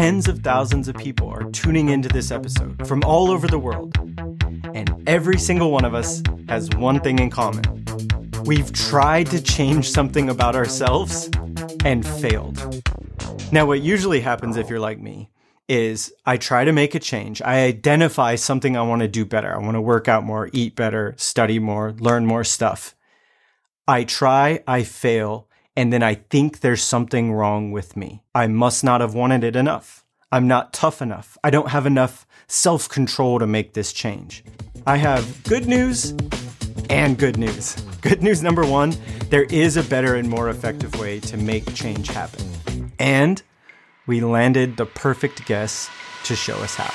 tens of thousands of people are tuning into this episode from all over the world. And every single one of us has one thing in common. We've tried to change something about ourselves and failed. Now, what usually happens if you're like me is I try to make a change. I identify something I want to do better. I want to work out more, eat better, study more, learn more stuff. I try, I fail, and then I think there's something wrong with me. I must not have wanted it enough. I'm not tough enough. I don't have enough self control to make this change. I have good news and good news. Good news number one there is a better and more effective way to make change happen. And we landed the perfect guest to show us how.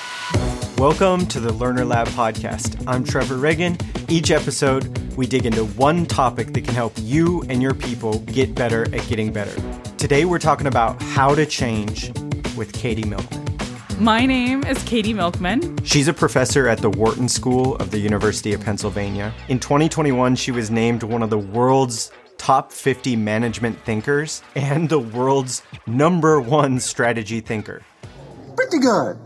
Welcome to the Learner Lab podcast. I'm Trevor Ragan. Each episode, we dig into one topic that can help you and your people get better at getting better. Today, we're talking about how to change with Katy Milkman. My name is Katy Milkman. She's a professor at the Wharton School of the University of Pennsylvania. In 2021, she was named one of the world's top 50 management thinkers and the world's number one strategy thinker. Pretty good.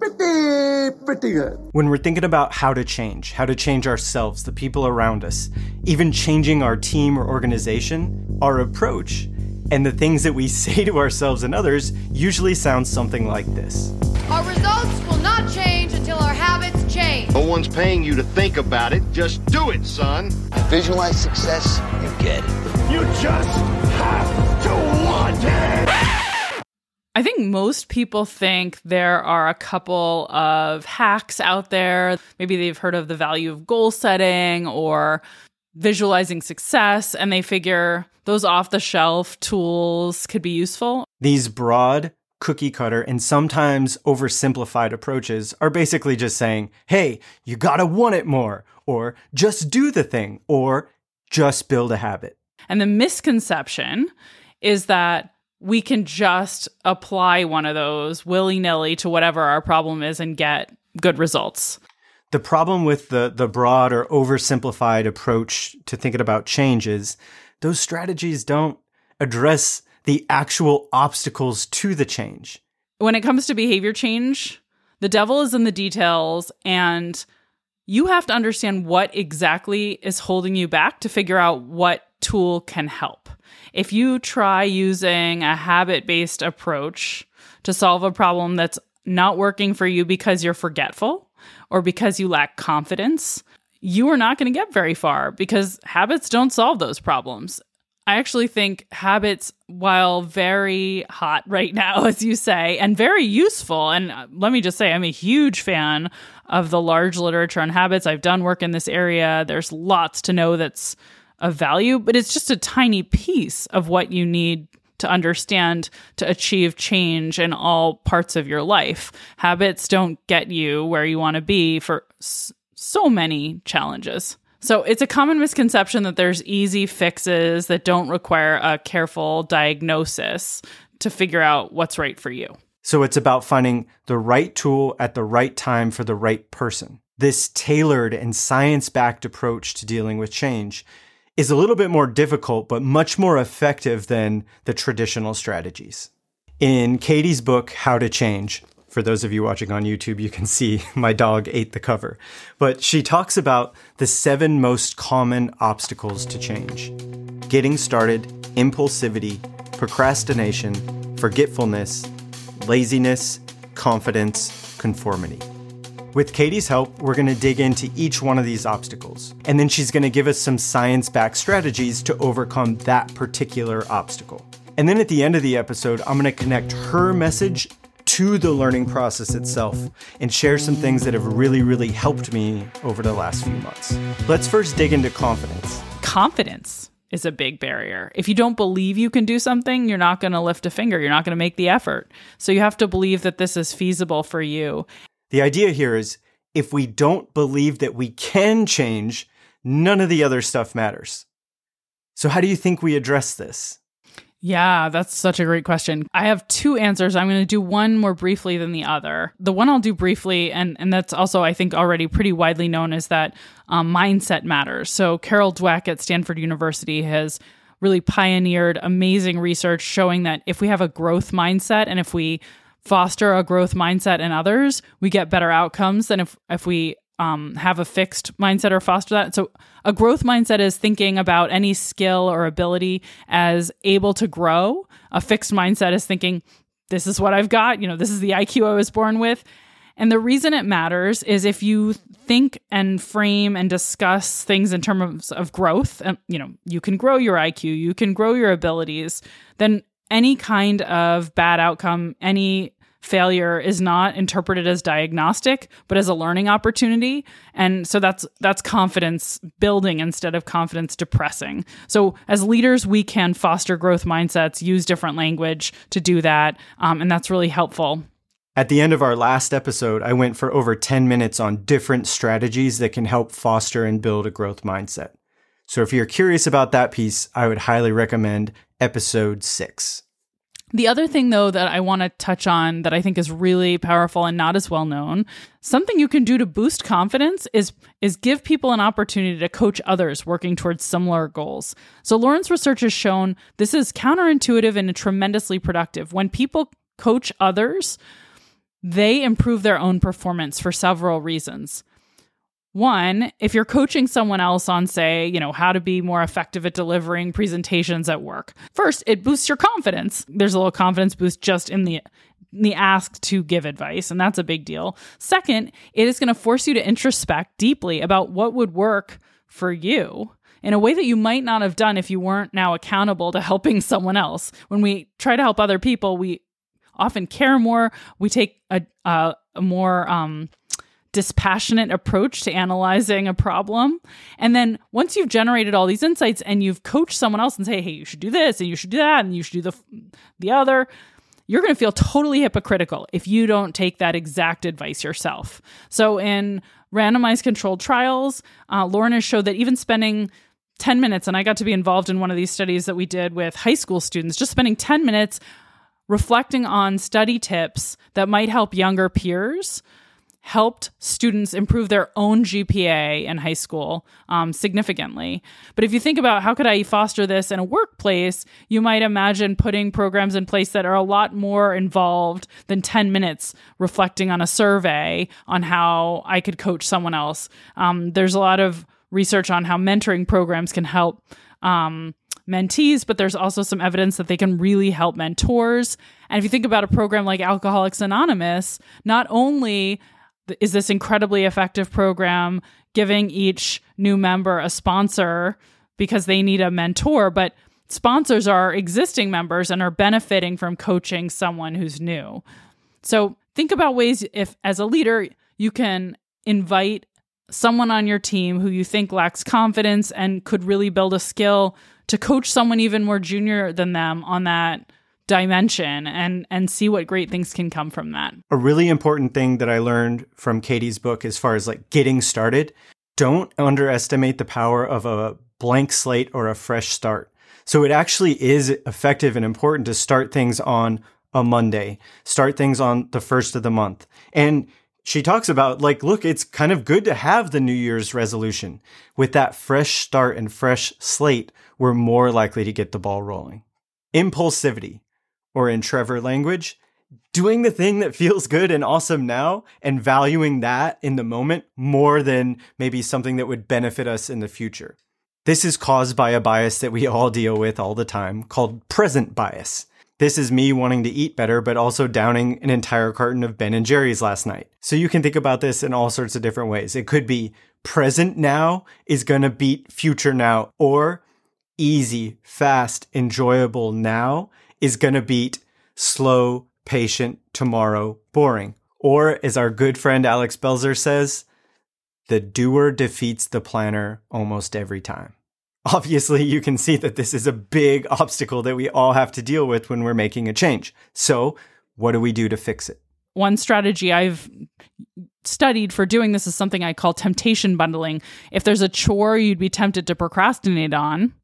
Pretty, pretty good. When we're thinking about how to change, how to change ourselves, the people around us, even changing our team or organization, our approach and the things that we say to ourselves and others usually sound something like this. Our results will not change until our habits change. No one's paying you to think about it. Just do it, son. Visualize success, you get it. You just have to want it. I think most people think there are a couple of hacks out there. Maybe they've heard of the value of goal setting or visualizing success, and they figure those off the shelf tools could be useful. These broad, cookie cutter, and sometimes oversimplified approaches are basically just saying, hey, you gotta want it more, or just do the thing, or just build a habit. And the misconception is that we can just apply one of those willy nilly to whatever our problem is and get good results. The problem with the, the broad or oversimplified approach to thinking about change is those strategies don't address the actual obstacles to the change. When it comes to behavior change, the devil is in the details, and you have to understand what exactly is holding you back to figure out what tool can help. If you try using a habit based approach to solve a problem that's not working for you because you're forgetful or because you lack confidence, you are not going to get very far because habits don't solve those problems. I actually think habits, while very hot right now, as you say, and very useful, and uh, let me just say, I'm a huge fan of the large literature on habits. I've done work in this area. There's lots to know that's of value, but it's just a tiny piece of what you need to understand to achieve change in all parts of your life. Habits don't get you where you want to be for so many challenges. So it's a common misconception that there's easy fixes that don't require a careful diagnosis to figure out what's right for you. So it's about finding the right tool at the right time for the right person. This tailored and science backed approach to dealing with change is a little bit more difficult, but much more effective than the traditional strategies. In Katy's book, How to Change, for those of you watching on YouTube, you can see my dog ate the cover. But she talks about the seven most common obstacles to change getting started, impulsivity, procrastination, forgetfulness, laziness, confidence, conformity. With Katy's help, we're going to dig into each one of these obstacles. And then she's going to give us some science backed strategies to overcome that particular obstacle. And then at the end of the episode, I'm going to connect her message to the learning process itself and share some things that have really, really helped me over the last few months. Let's first dig into confidence. Confidence is a big barrier. If you don't believe you can do something, you're not going to lift a finger. You're not going to make the effort. So you have to believe that this is feasible for you. The idea here is if we don't believe that we can change, none of the other stuff matters. So, how do you think we address this? Yeah, that's such a great question. I have two answers. I'm going to do one more briefly than the other. The one I'll do briefly, and, and that's also, I think, already pretty widely known, is that um, mindset matters. So, Carol Dweck at Stanford University has really pioneered amazing research showing that if we have a growth mindset and if we foster a growth mindset in others, we get better outcomes than if if we um, have a fixed mindset or foster that. So, a growth mindset is thinking about any skill or ability as able to grow. A fixed mindset is thinking, this is what I've got. You know, this is the IQ I was born with. And the reason it matters is if you think and frame and discuss things in terms of growth, and you know, you can grow your IQ, you can grow your abilities, then any kind of bad outcome, any failure is not interpreted as diagnostic but as a learning opportunity. And so that's that's confidence building instead of confidence depressing. So as leaders we can foster growth mindsets use different language to do that um, and that's really helpful. At the end of our last episode, I went for over 10 minutes on different strategies that can help foster and build a growth mindset. So if you're curious about that piece, I would highly recommend episode 6. The other thing, though, that I want to touch on that I think is really powerful and not as well known, something you can do to boost confidence is is give people an opportunity to coach others working towards similar goals. So Lauren's research has shown this is counterintuitive and tremendously productive. When people coach others, they improve their own performance for several reasons. One, if you're coaching someone else on, say, you know, how to be more effective at delivering presentations at work, first, it boosts your confidence. There's a little confidence boost just in the the ask to give advice, and that's a big deal. Second, it is going to force you to introspect deeply about what would work for you in a way that you might not have done if you weren't now accountable to helping someone else. When we try to help other people, we often care more. We take a, a, a more um, dispassionate approach to analyzing a problem. And then once you've generated all these insights and you've coached someone else and say, "Hey, you should do this and you should do that and you should do the the other," you're going to feel totally hypocritical if you don't take that exact advice yourself. So in randomized controlled trials, uh, Lauren has showed that even spending 10 minutes, and I got to be involved in one of these studies that we did with high school students, just spending 10 minutes reflecting on study tips that might help younger peers helped students improve their own GPA in high school um, significantly. But if you think about how could I foster this in a workplace, you might imagine putting programs in place that are a lot more involved than 10 minutes reflecting on a survey on how I could coach someone else. Um, there's a lot of research on how mentoring programs can help. Um, mentees, but there's also some evidence that they can really help mentors. And if you think about a program like Alcoholics Anonymous, not only is this incredibly effective program giving each new member a sponsor because they need a mentor, but sponsors are existing members and are benefiting from coaching someone who's new. So think about ways if, as a leader, you can invite someone on your team who you think lacks confidence and could really build a skill to coach someone even more junior than them on that dimension and and see what great things can come from that. A really important thing that I learned from Katy's book as far as like getting started, don't underestimate the power of a blank slate or a fresh start. So it actually is effective and important to start things on a Monday, start things on the first of the month. And she talks about like, look, it's kind of good to have the New Year's resolution. With that fresh start and fresh slate, we're more likely to get the ball rolling. Impulsivity or in Trevor language, doing the thing that feels good and awesome now and valuing that in the moment more than maybe something that would benefit us in the future. This is caused by a bias that we all deal with all the time called present bias. This is me wanting to eat better, but also downing an entire carton of Ben and Jerry's last night. So you can think about this in all sorts of different ways. It could be present now is going to beat future now, or easy, fast, enjoyable now is going to beat slow, patient, tomorrow, boring. Or, as our good friend Alex Belzer says, the doer defeats the planner almost every time. Obviously, you can see that this is a big obstacle that we all have to deal with when we're making a change. So, what do we do to fix it? One strategy I've studied for doing this is something I call temptation bundling. If there's a chore you'd be tempted to procrastinate on,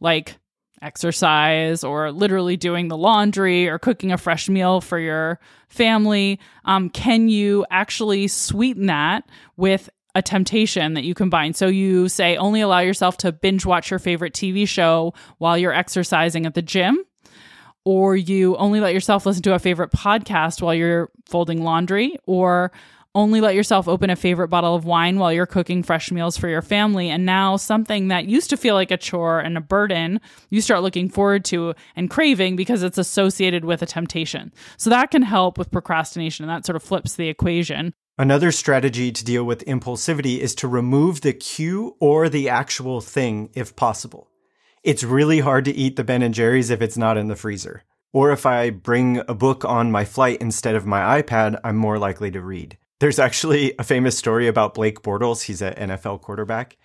like exercise or literally doing the laundry or cooking a fresh meal for your family, um, can you actually sweeten that with a temptation that you combine. So you say only allow yourself to binge watch your favorite TV show while you're exercising at the gym, or you only let yourself listen to a favorite podcast while you're folding laundry, or only let yourself open a favorite bottle of wine while you're cooking fresh meals for your family. And now something that used to feel like a chore and a burden, you start looking forward to and craving because it's associated with a temptation. So that can help with procrastination and that sort of flips the equation. Another strategy to deal with impulsivity is to remove the cue or the actual thing if possible. It's really hard to eat the Ben and Jerry's if it's not in the freezer. Or if I bring a book on my flight instead of my iPad, I'm more likely to read. There's actually a famous story about Blake Bortles. He's an NFL quarterback.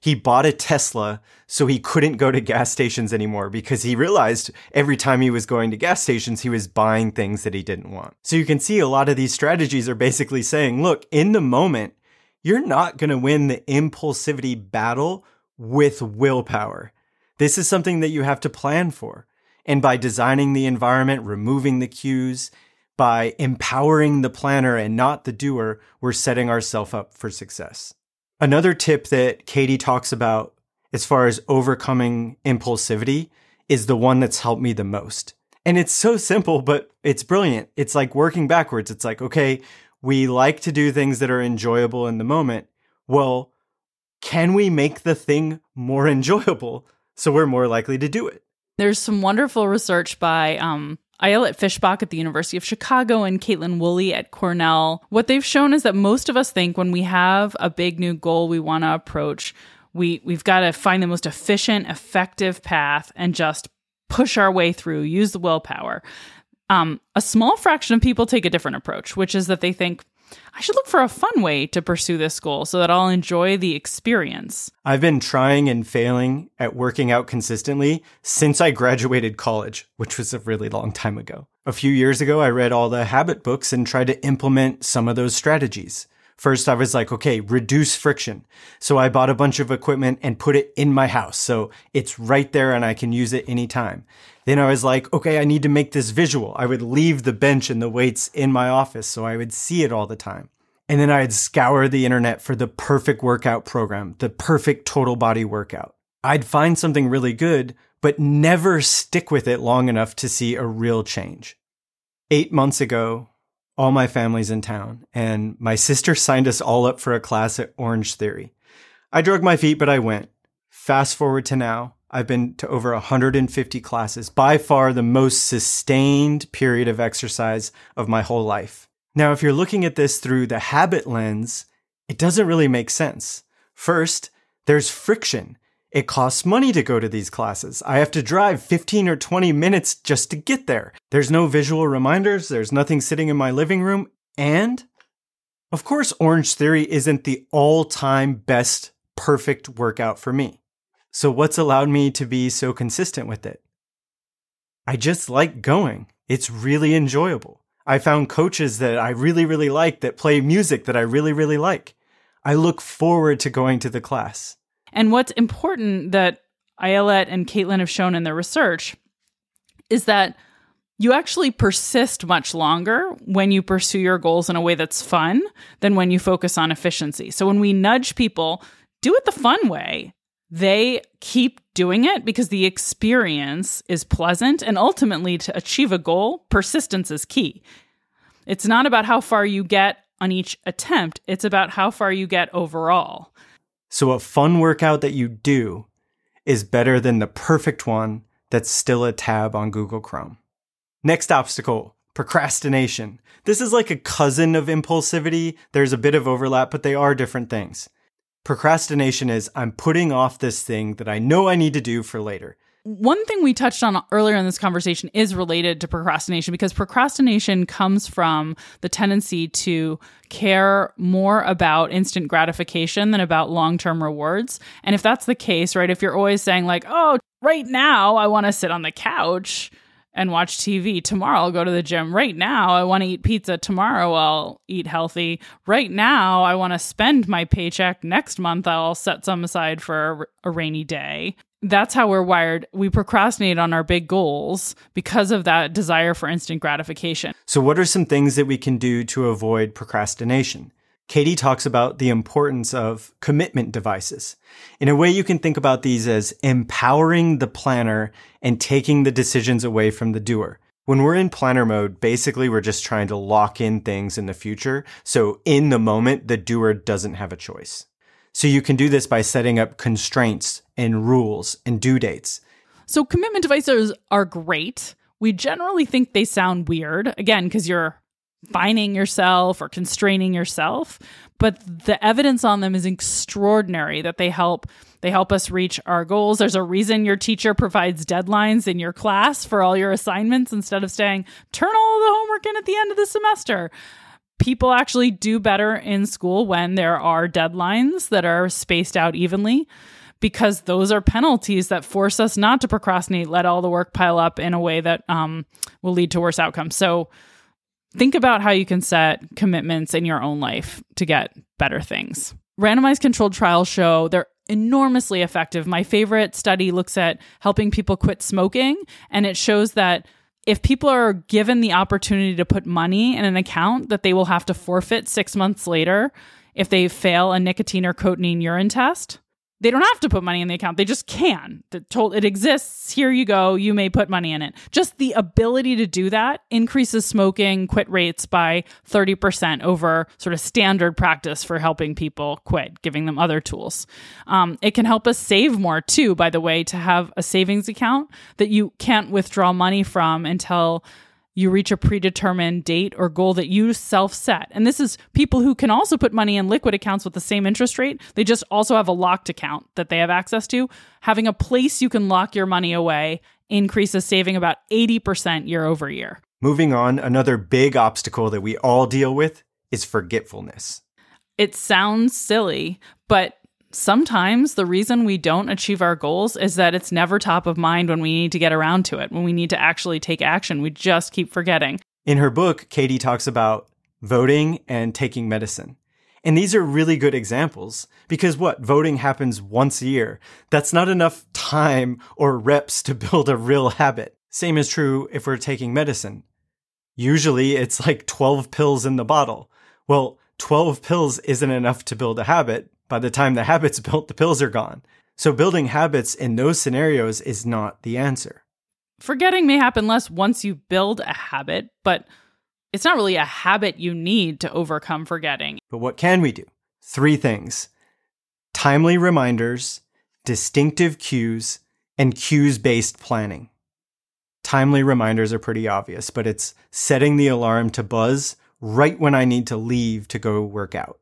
He bought a Tesla so he couldn't go to gas stations anymore because he realized every time he was going to gas stations, he was buying things that he didn't want. So you can see a lot of these strategies are basically saying, look, in the moment, you're not going to win the impulsivity battle with willpower. This is something that you have to plan for. And by designing the environment, removing the cues, by empowering the planner and not the doer, we're setting ourselves up for success. Another tip that Katy talks about as far as overcoming impulsivity is the one that's helped me the most. And it's so simple, but it's brilliant. It's like working backwards. It's like, okay, we like to do things that are enjoyable in the moment. Well, can we make the thing more enjoyable so we're more likely to do it? There's some wonderful research by um, Ayelet Fishbach at the University of Chicago and Kaitlin Woolley at Cornell. What they've shown is that most of us think when we have a big new goal we want to approach, we we've got to find the most efficient, effective path and just push our way through, use the willpower. Um, a small fraction of people take a different approach, which is that they think, I should look for a fun way to pursue this goal so that I'll enjoy the experience. I've been trying and failing at working out consistently since I graduated college, which was a really long time ago. A few years ago, I read all the habit books and tried to implement some of those strategies. First, I was like, okay, reduce friction. So I bought a bunch of equipment and put it in my house. So it's right there and I can use it anytime. Then I was like, okay, I need to make this visual. I would leave the bench and the weights in my office so I would see it all the time. And then I'd scour the internet for the perfect workout program, the perfect total body workout. I'd find something really good, but never stick with it long enough to see a real change. Eight months ago, all my family's in town, and my sister signed us all up for a class at Orange Theory. I drug my feet, but I went. Fast forward to now, I've been to over 150 classes, by far the most sustained period of exercise of my whole life. Now, if you're looking at this through the habit lens, it doesn't really make sense. First, there's friction. It costs money to go to these classes. I have to drive 15 or 20 minutes just to get there. There's no visual reminders, there's nothing sitting in my living room, and of course, Orange Theory isn't the all time best perfect workout for me. So, what's allowed me to be so consistent with it? I just like going. It's really enjoyable. I found coaches that I really, really like that play music that I really, really like. I look forward to going to the class. And what's important that Ayelet and Kaitlin have shown in their research is that you actually persist much longer when you pursue your goals in a way that's fun than when you focus on efficiency. So when we nudge people, do it the fun way. They keep doing it because the experience is pleasant and ultimately to achieve a goal persistence is key. It's not about how far you get on each attempt. It's about how far you get overall so a fun workout that you do is better than the perfect one that's still a tab on google chrome. Next obstacle procrastination. This is like a cousin of impulsivity. There's a bit of overlap but they are different things. Procrastination is I'm putting off this thing that I know I need to do for later. One thing we touched on earlier in this conversation is related to procrastination because procrastination comes from the tendency to care more about instant gratification than about long term rewards. And if that's the case, right, if you're always saying, like, oh, right now I want to sit on the couch and watch TV. Tomorrow I'll go to the gym. Right now I want to eat pizza. Tomorrow I'll eat healthy. Right now I want to spend my paycheck. Next month I'll set some aside for a, a rainy day. That's how we're wired. We procrastinate on our big goals because of that desire for instant gratification. So, what are some things that we can do to avoid procrastination? Katy talks about the importance of commitment devices. In a way, you can think about these as empowering the planner and taking the decisions away from the doer. When we're in planner mode, basically we're just trying to lock in things in the future. So in the moment, the doer doesn't have a choice. So you can do this by setting up constraints and rules and due dates. So commitment devices are great. We generally think they sound weird, again, because you're fining yourself or constraining yourself but the evidence on them is extraordinary that they help they help us reach our goals there's a reason your teacher provides deadlines in your class for all your assignments instead of saying turn all the homework in at the end of the semester people actually do better in school when there are deadlines that are spaced out evenly because those are penalties that force us not to procrastinate let all the work pile up in a way that um, will lead to worse outcomes so Think about how you can set commitments in your own life to get better things. Randomized controlled trials show they're enormously effective. My favorite study looks at helping people quit smoking, and it shows that if people are given the opportunity to put money in an account that they will have to forfeit six months later if they fail a nicotine or cotinine urine test, they don't have to put money in the account. They just can. The told it exists. Here you go. You may put money in it. Just the ability to do that increases smoking quit rates by 30% over sort of standard practice for helping people quit, giving them other tools. Um, it can help us save more too, by the way, to have a savings account that you can't withdraw money from until you reach a predetermined date or goal that you self set. And this is people who can also put money in liquid accounts with the same interest rate. They just also have a locked account that they have access to. Having a place you can lock your money away increases saving about 80% year over year. Moving on, another big obstacle that we all deal with is forgetfulness. It sounds silly, but sometimes the reason we don't achieve our goals is that it's never top of mind when we need to get around to it, when we need to actually take action. We just keep forgetting. In her book, Katy talks about voting and taking medicine. And these are really good examples because what? Voting happens once a year. That's not enough time or reps to build a real habit. Same is true if we're taking medicine. Usually it's like 12 pills in the bottle. Well, 12 pills isn't enough to build a habit by the time the habit's built, the pills are gone. So building habits in those scenarios is not the answer. Forgetting may happen less once you build a habit, but it's not really a habit you need to overcome forgetting. But what can we do? Three things timely reminders, distinctive cues, and cues based planning. Timely reminders are pretty obvious, but it's setting the alarm to buzz right when I need to leave to go work out.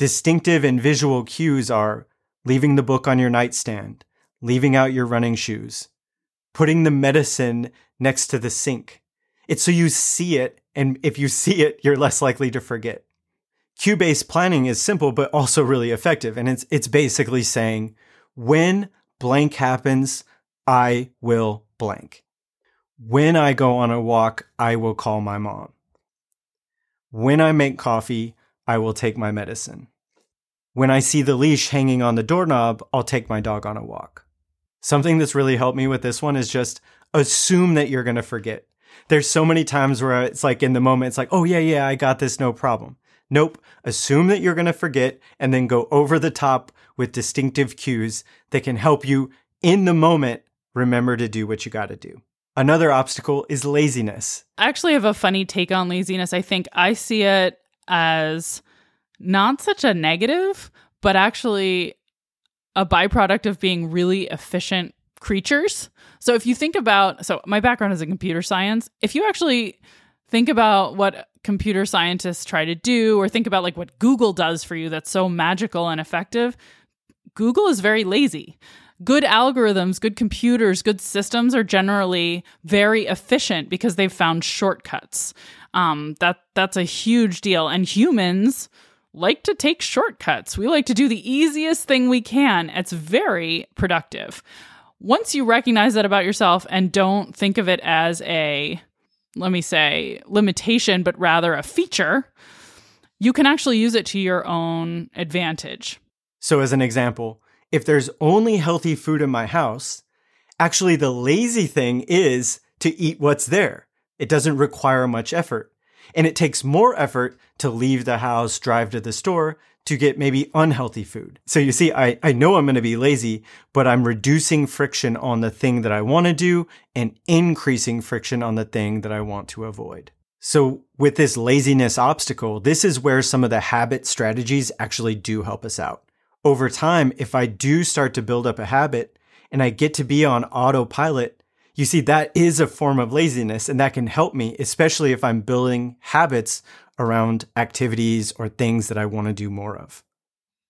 Distinctive and visual cues are leaving the book on your nightstand, leaving out your running shoes, putting the medicine next to the sink. It's so you see it, and if you see it, you're less likely to forget. Cue based planning is simple, but also really effective. And it's, it's basically saying, when blank happens, I will blank. When I go on a walk, I will call my mom. When I make coffee, I will take my medicine. When I see the leash hanging on the doorknob, I'll take my dog on a walk. Something that's really helped me with this one is just assume that you're going to forget. There's so many times where it's like in the moment, it's like, oh, yeah, yeah, I got this, no problem. Nope. Assume that you're going to forget and then go over the top with distinctive cues that can help you in the moment remember to do what you got to do. Another obstacle is laziness. I actually have a funny take on laziness. I think I see it as not such a negative, but actually a byproduct of being really efficient creatures. So if you think about, so my background is in computer science. If you actually think about what computer scientists try to do, or think about like what Google does for you that's so magical and effective, Google is very lazy. Good algorithms, good computers, good systems are generally very efficient because they've found shortcuts. Um, that that's a huge deal. And humans like to take shortcuts. We like to do the easiest thing we can. It's very productive. Once you recognize that about yourself and don't think of it as a, let me say, limitation, but rather a feature, you can actually use it to your own advantage. So, as an example, if there's only healthy food in my house, actually the lazy thing is to eat what's there. It doesn't require much effort. And it takes more effort to leave the house, drive to the store to get maybe unhealthy food. So you see, I, I know I'm going to be lazy, but I'm reducing friction on the thing that I want to do and increasing friction on the thing that I want to avoid. So with this laziness obstacle, this is where some of the habit strategies actually do help us out. Over time, if I do start to build up a habit and I get to be on autopilot, you see, that is a form of laziness and that can help me, especially if I'm building habits around activities or things that I want to do more of.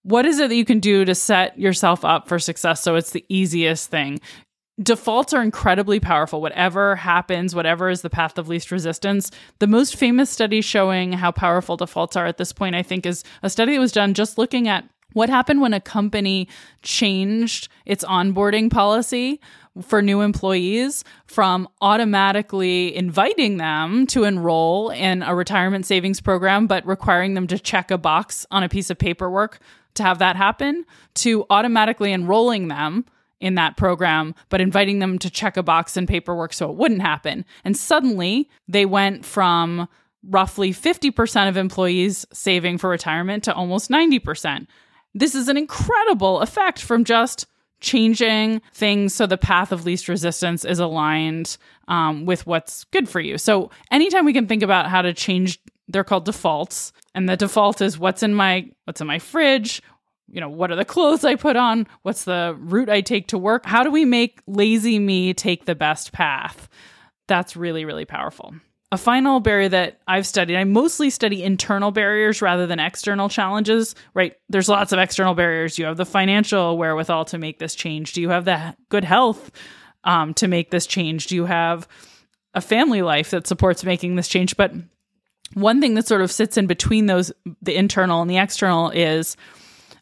What is it that you can do to set yourself up for success so it's the easiest thing? Defaults are incredibly powerful. Whatever happens, whatever is the path of least resistance. The most famous study showing how powerful defaults are at this point, I think, is a study that was done just looking at what happened when a company changed its onboarding policy for new employees from automatically inviting them to enroll in a retirement savings program, but requiring them to check a box on a piece of paperwork to have that happen, to automatically enrolling them in that program, but inviting them to check a box in paperwork so it wouldn't happen. And suddenly they went from roughly 50% of employees saving for retirement to almost 90%. This is an incredible effect from just changing things so the path of least resistance is aligned um, with what's good for you. So anytime we can think about how to change, they're called defaults, and the default is what's in my what's in my fridge. You know, what are the clothes I put on? What's the route I take to work? How do we make lazy me take the best path? That's really, really powerful. A final barrier that I've studied, I mostly study internal barriers rather than external challenges, right? There's lots of external barriers. You have the financial wherewithal to make this change. Do you have the good health um, to make this change? Do you have a family life that supports making this change? But one thing that sort of sits in between those, the internal and the external, is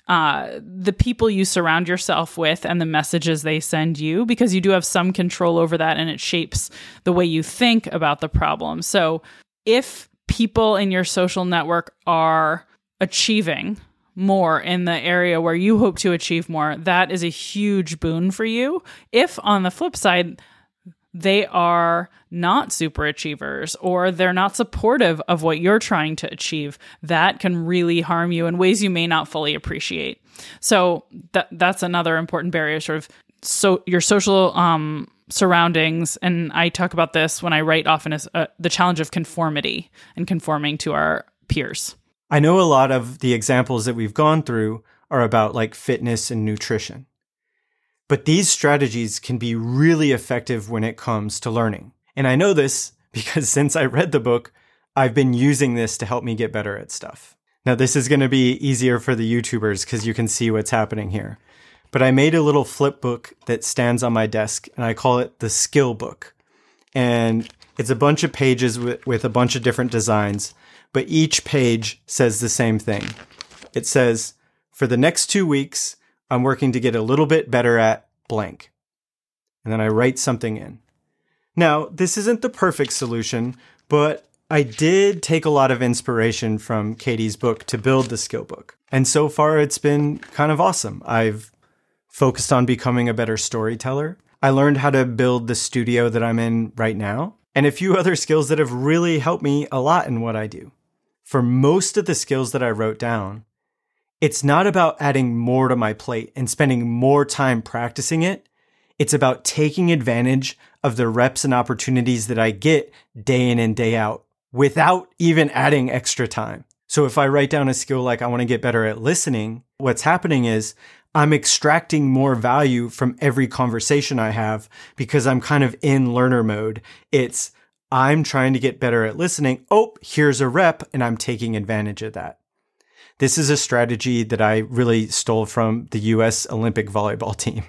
uh, the people you surround yourself with and the messages they send you, because you do have some control over that and it shapes the way you think about the problem. So if people in your social network are achieving more in the area where you hope to achieve more, that is a huge boon for you. If on the flip side, they are not super achievers or they're not supportive of what you're trying to achieve, that can really harm you in ways you may not fully appreciate. So that that's another important barrier, sort of so your social um, surroundings. And I talk about this when I write often as uh, the challenge of conformity and conforming to our peers. I know a lot of the examples that we've gone through are about like fitness and nutrition. But these strategies can be really effective when it comes to learning. And I know this because since I read the book, I've been using this to help me get better at stuff. Now, this is going to be easier for the YouTubers because you can see what's happening here. But I made a little flip book that stands on my desk and I call it the skill book. And it's a bunch of pages with, with a bunch of different designs, but each page says the same thing. It says, for the next two weeks, I'm working to get a little bit better at blank. And then I write something in. Now, this isn't the perfect solution, but I did take a lot of inspiration from Katy's book to build the skill book. And so far, it's been kind of awesome. I've focused on becoming a better storyteller. I learned how to build the studio that I'm in right now, and a few other skills that have really helped me a lot in what I do. For most of the skills that I wrote down, it's not about adding more to my plate and spending more time practicing it. It's about taking advantage of the reps and opportunities that I get day in and day out without even adding extra time. So if I write down a skill like I want to get better at listening, what's happening is I'm extracting more value from every conversation I have because I'm kind of in learner mode. It's I'm trying to get better at listening. Oh, here's a rep and I'm taking advantage of that. This is a strategy that I really stole from the US Olympic volleyball team.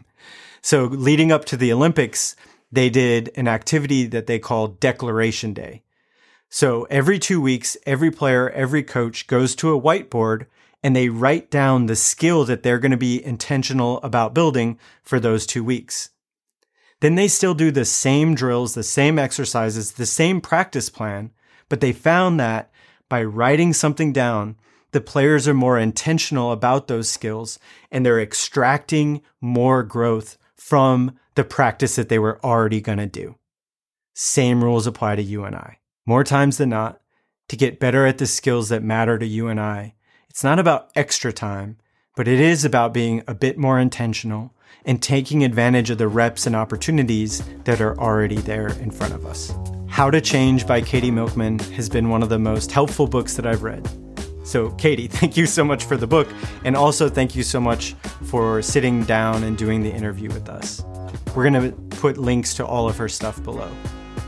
So leading up to the Olympics, they did an activity that they called Declaration Day. So every two weeks, every player, every coach goes to a whiteboard and they write down the skill that they're going to be intentional about building for those two weeks. Then they still do the same drills, the same exercises, the same practice plan, but they found that by writing something down, the players are more intentional about those skills and they're extracting more growth from the practice that they were already going to do. Same rules apply to you and I. More times than not, to get better at the skills that matter to you and I. It's not about extra time, but it is about being a bit more intentional and taking advantage of the reps and opportunities that are already there in front of us. How to Change by Katy Milkman has been one of the most helpful books that I've read. So, Katy, thank you so much for the book, and also thank you so much for sitting down and doing the interview with us. We're going to put links to all of her stuff below.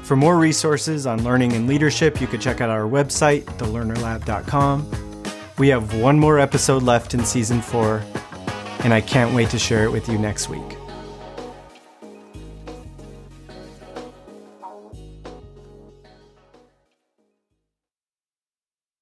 For more resources on learning and leadership, you can check out our website, thelearnerlab.com. We have one more episode left in season four, and I can't wait to share it with you next week.